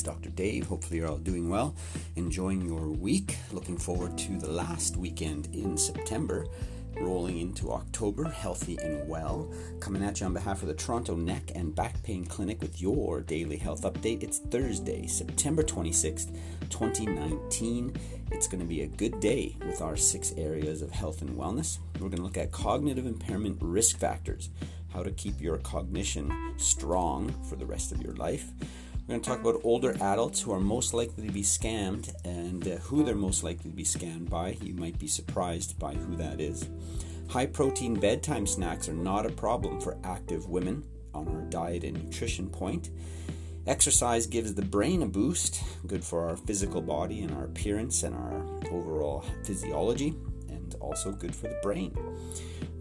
Dr. Dave. Hopefully, you're all doing well, enjoying your week. Looking forward to the last weekend in September, rolling into October, healthy and well. Coming at you on behalf of the Toronto Neck and Back Pain Clinic with your daily health update. It's Thursday, September 26th, 2019. It's going to be a good day with our six areas of health and wellness. We're going to look at cognitive impairment risk factors how to keep your cognition strong for the rest of your life. We're going to talk about older adults who are most likely to be scammed and uh, who they're most likely to be scammed by. You might be surprised by who that is. High protein bedtime snacks are not a problem for active women on our diet and nutrition point. Exercise gives the brain a boost, good for our physical body and our appearance and our overall physiology, and also good for the brain.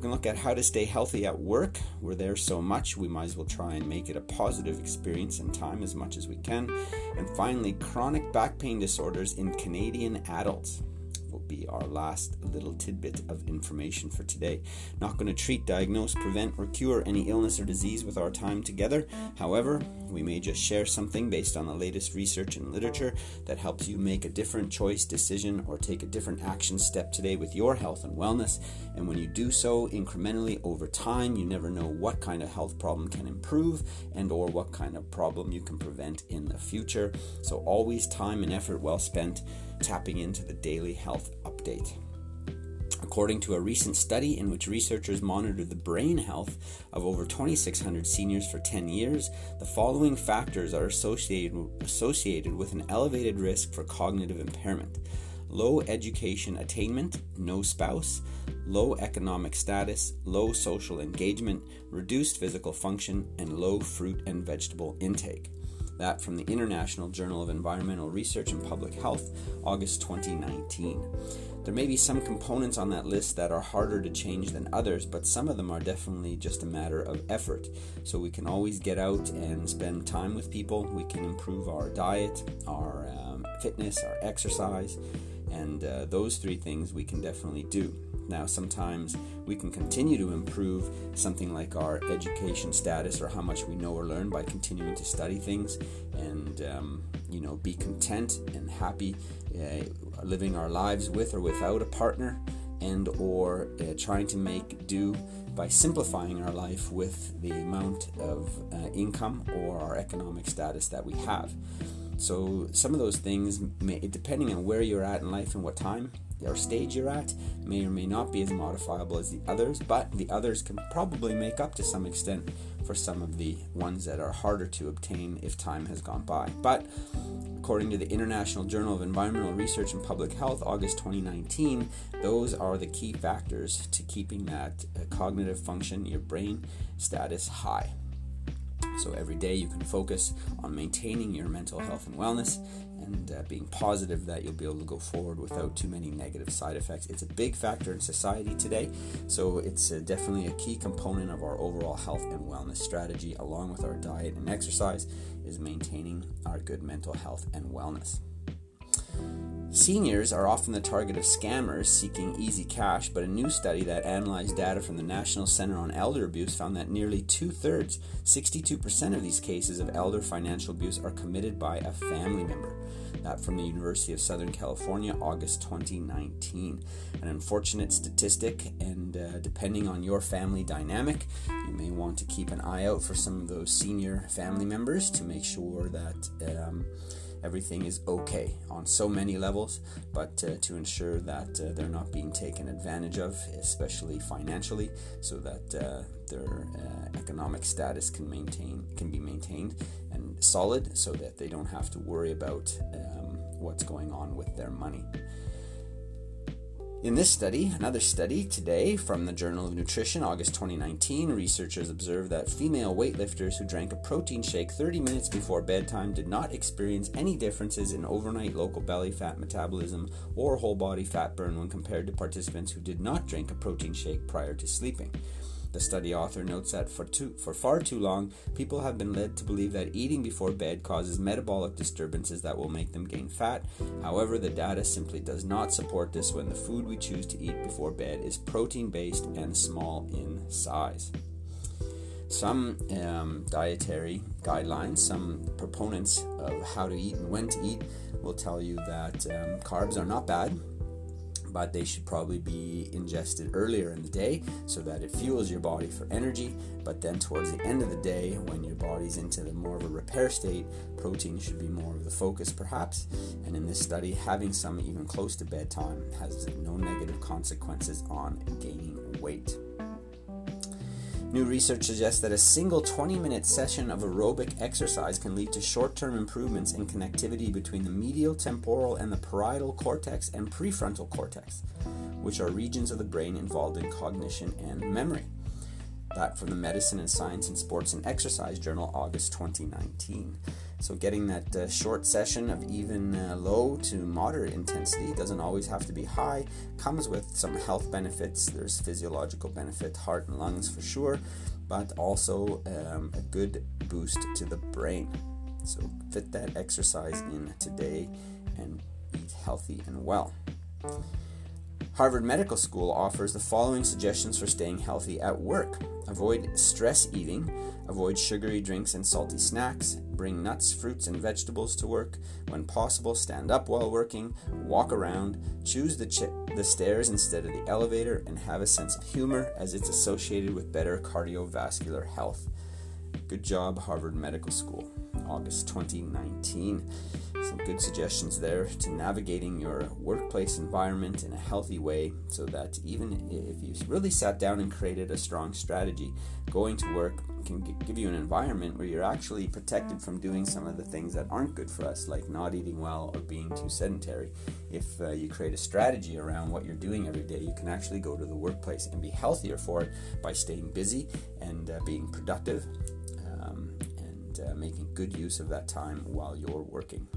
To look at how to stay healthy at work. We're there so much, we might as well try and make it a positive experience and time as much as we can. And finally, chronic back pain disorders in Canadian adults be our last little tidbit of information for today. Not going to treat, diagnose, prevent, or cure any illness or disease with our time together. However, we may just share something based on the latest research and literature that helps you make a different choice, decision, or take a different action step today with your health and wellness. And when you do so incrementally over time, you never know what kind of health problem can improve and or what kind of problem you can prevent in the future. So always time and effort well spent tapping into the daily health update. According to a recent study in which researchers monitored the brain health of over 2,600 seniors for 10 years, the following factors are associated, associated with an elevated risk for cognitive impairment low education attainment, no spouse, low economic status, low social engagement, reduced physical function, and low fruit and vegetable intake. That from the International Journal of Environmental Research and Public Health, August 2019. There may be some components on that list that are harder to change than others, but some of them are definitely just a matter of effort. So we can always get out and spend time with people. We can improve our diet, our um, fitness, our exercise, and uh, those three things we can definitely do. Now, sometimes we can continue to improve something like our education status or how much we know or learn by continuing to study things and, um, you know, be content and happy uh, living our lives with or without a partner and or uh, trying to make do by simplifying our life with the amount of uh, income or our economic status that we have. So some of those things, may, depending on where you're at in life and what time or stage you're at, may or may not be as modifiable as the others, but the others can probably make up to some extent for some of the ones that are harder to obtain if time has gone by. But according to the International Journal of Environmental Research and Public Health, August 2019, those are the key factors to keeping that uh, cognitive function, your brain status high. So every day you can focus on maintaining your mental health and wellness and uh, being positive that you'll be able to go forward without too many negative side effects. It's a big factor in society today, so it's uh, definitely a key component of our overall health and wellness strategy, along with our diet and exercise, is maintaining our good mental health and wellness. Seniors are often the target of scammers seeking easy cash, but a new study that analyzed data from the National Center on Elder Abuse found that nearly two thirds, 62% of these cases of elder financial abuse, are committed by a family member. That from the University of Southern California, August 2019. An unfortunate statistic, and uh, depending on your family dynamic, you may want to keep an eye out for some of those senior family members to make sure that. Um, everything is okay on so many levels, but uh, to ensure that uh, they're not being taken advantage of, especially financially, so that uh, their uh, economic status can maintain can be maintained and solid, so that they don't have to worry about um, what's going on with their money. In this study, another study today from the Journal of Nutrition, August 2019, researchers observed that female weightlifters who drank a protein shake 30 minutes before bedtime did not experience any differences in overnight local belly fat metabolism or whole body fat burn when compared to participants who did not drink a protein shake prior to sleeping. The study author notes that for, too, for far too long, people have been led to believe that eating before bed causes metabolic disturbances that will make them gain fat. However, the data simply does not support this when the food we choose to eat before bed is protein based and small in size. Some um, dietary guidelines, some proponents of how to eat and when to eat will tell you that um, carbs are not bad, but they should probably be ingested earlier in the day so that it fuels your body for energy. But then, towards the end of the day, when your body's into the more of a repair state, protein should be more of the focus, perhaps. And in this study, having some even close to bedtime has no negative consequences on gaining weight. New research suggests that a single 20 minute session of aerobic exercise can lead to short term improvements in connectivity between the medial temporal and the parietal cortex and prefrontal cortex, which are regions of the brain involved in cognition and memory. That from the Medicine and Science in Sports and Exercise Journal, August 2019. So, getting that uh, short session of even uh, low to moderate intensity doesn't always have to be high, comes with some health benefits. There's physiological benefit, heart and lungs for sure, but also um, a good boost to the brain. So, fit that exercise in today and eat healthy and well. Harvard Medical School offers the following suggestions for staying healthy at work avoid stress eating, avoid sugary drinks and salty snacks, bring nuts, fruits, and vegetables to work. When possible, stand up while working, walk around, choose the, ch- the stairs instead of the elevator, and have a sense of humor as it's associated with better cardiovascular health. Good job, Harvard Medical School, August 2019. Some good suggestions there to navigating your workplace environment in a healthy way so that even if you really sat down and created a strong strategy, going to work can give you an environment where you're actually protected from doing some of the things that aren't good for us, like not eating well or being too sedentary. If uh, you create a strategy around what you're doing every day, you can actually go to the workplace and be healthier for it by staying busy and uh, being productive and uh, making good use of that time while you're working.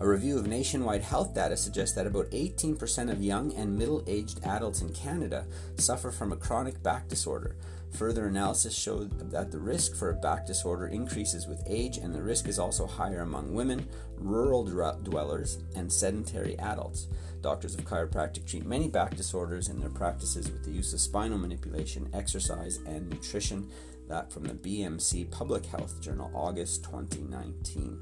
A review of nationwide health data suggests that about 18% of young and middle aged adults in Canada suffer from a chronic back disorder. Further analysis showed that the risk for a back disorder increases with age, and the risk is also higher among women, rural dwellers, and sedentary adults. Doctors of chiropractic treat many back disorders in their practices with the use of spinal manipulation, exercise, and nutrition. That from the BMC Public Health Journal, August 2019.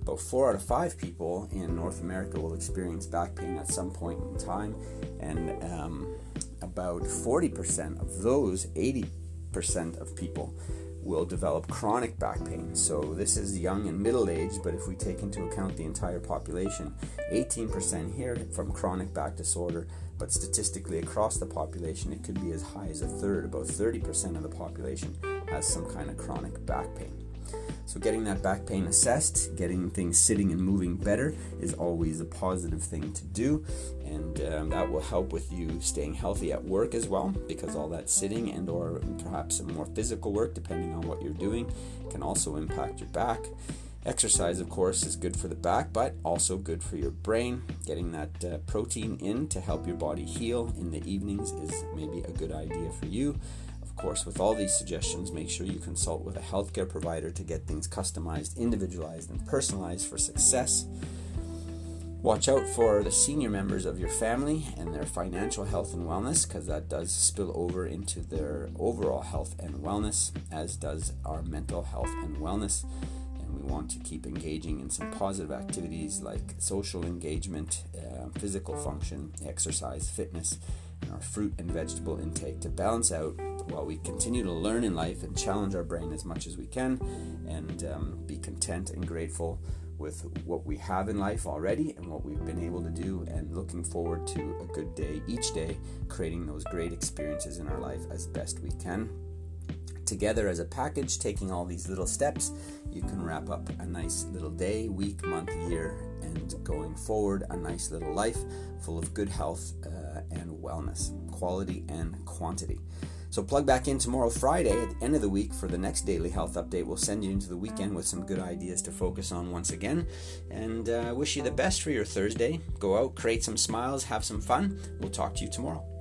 About four out of five people in North America will experience back pain at some point in time, and um, about 40% of those, 80% of people, will develop chronic back pain. So this is young and middle aged, but if we take into account the entire population, 18% here from chronic back disorder, but statistically across the population, it could be as high as a third. About 30% of the population has some kind of chronic back pain. So, getting that back pain assessed, getting things sitting and moving better is always a positive thing to do, and um, that will help with you staying healthy at work as well. Because all that sitting and/or perhaps some more physical work, depending on what you're doing, can also impact your back. Exercise, of course, is good for the back, but also good for your brain. Getting that uh, protein in to help your body heal in the evenings is maybe a good idea for you. Of course, with all these suggestions, make sure you consult with a healthcare provider to get things customized, individualized, and personalized for success. Watch out for the senior members of your family and their financial health and wellness because that does spill over into their overall health and wellness, as does our mental health and wellness. Want to keep engaging in some positive activities like social engagement, uh, physical function, exercise, fitness, and our fruit and vegetable intake to balance out while we continue to learn in life and challenge our brain as much as we can and um, be content and grateful with what we have in life already and what we've been able to do and looking forward to a good day each day creating those great experiences in our life as best we can together as a package taking all these little steps you can wrap up a nice little day week month year and going forward a nice little life full of good health uh, and wellness quality and quantity so plug back in tomorrow, Friday, at the end of the week for the next daily health update. We'll send you into the weekend with some good ideas to focus on once again. And uh, wish you the best for your Thursday. Go out, create some smiles, have some fun. We'll talk to you tomorrow.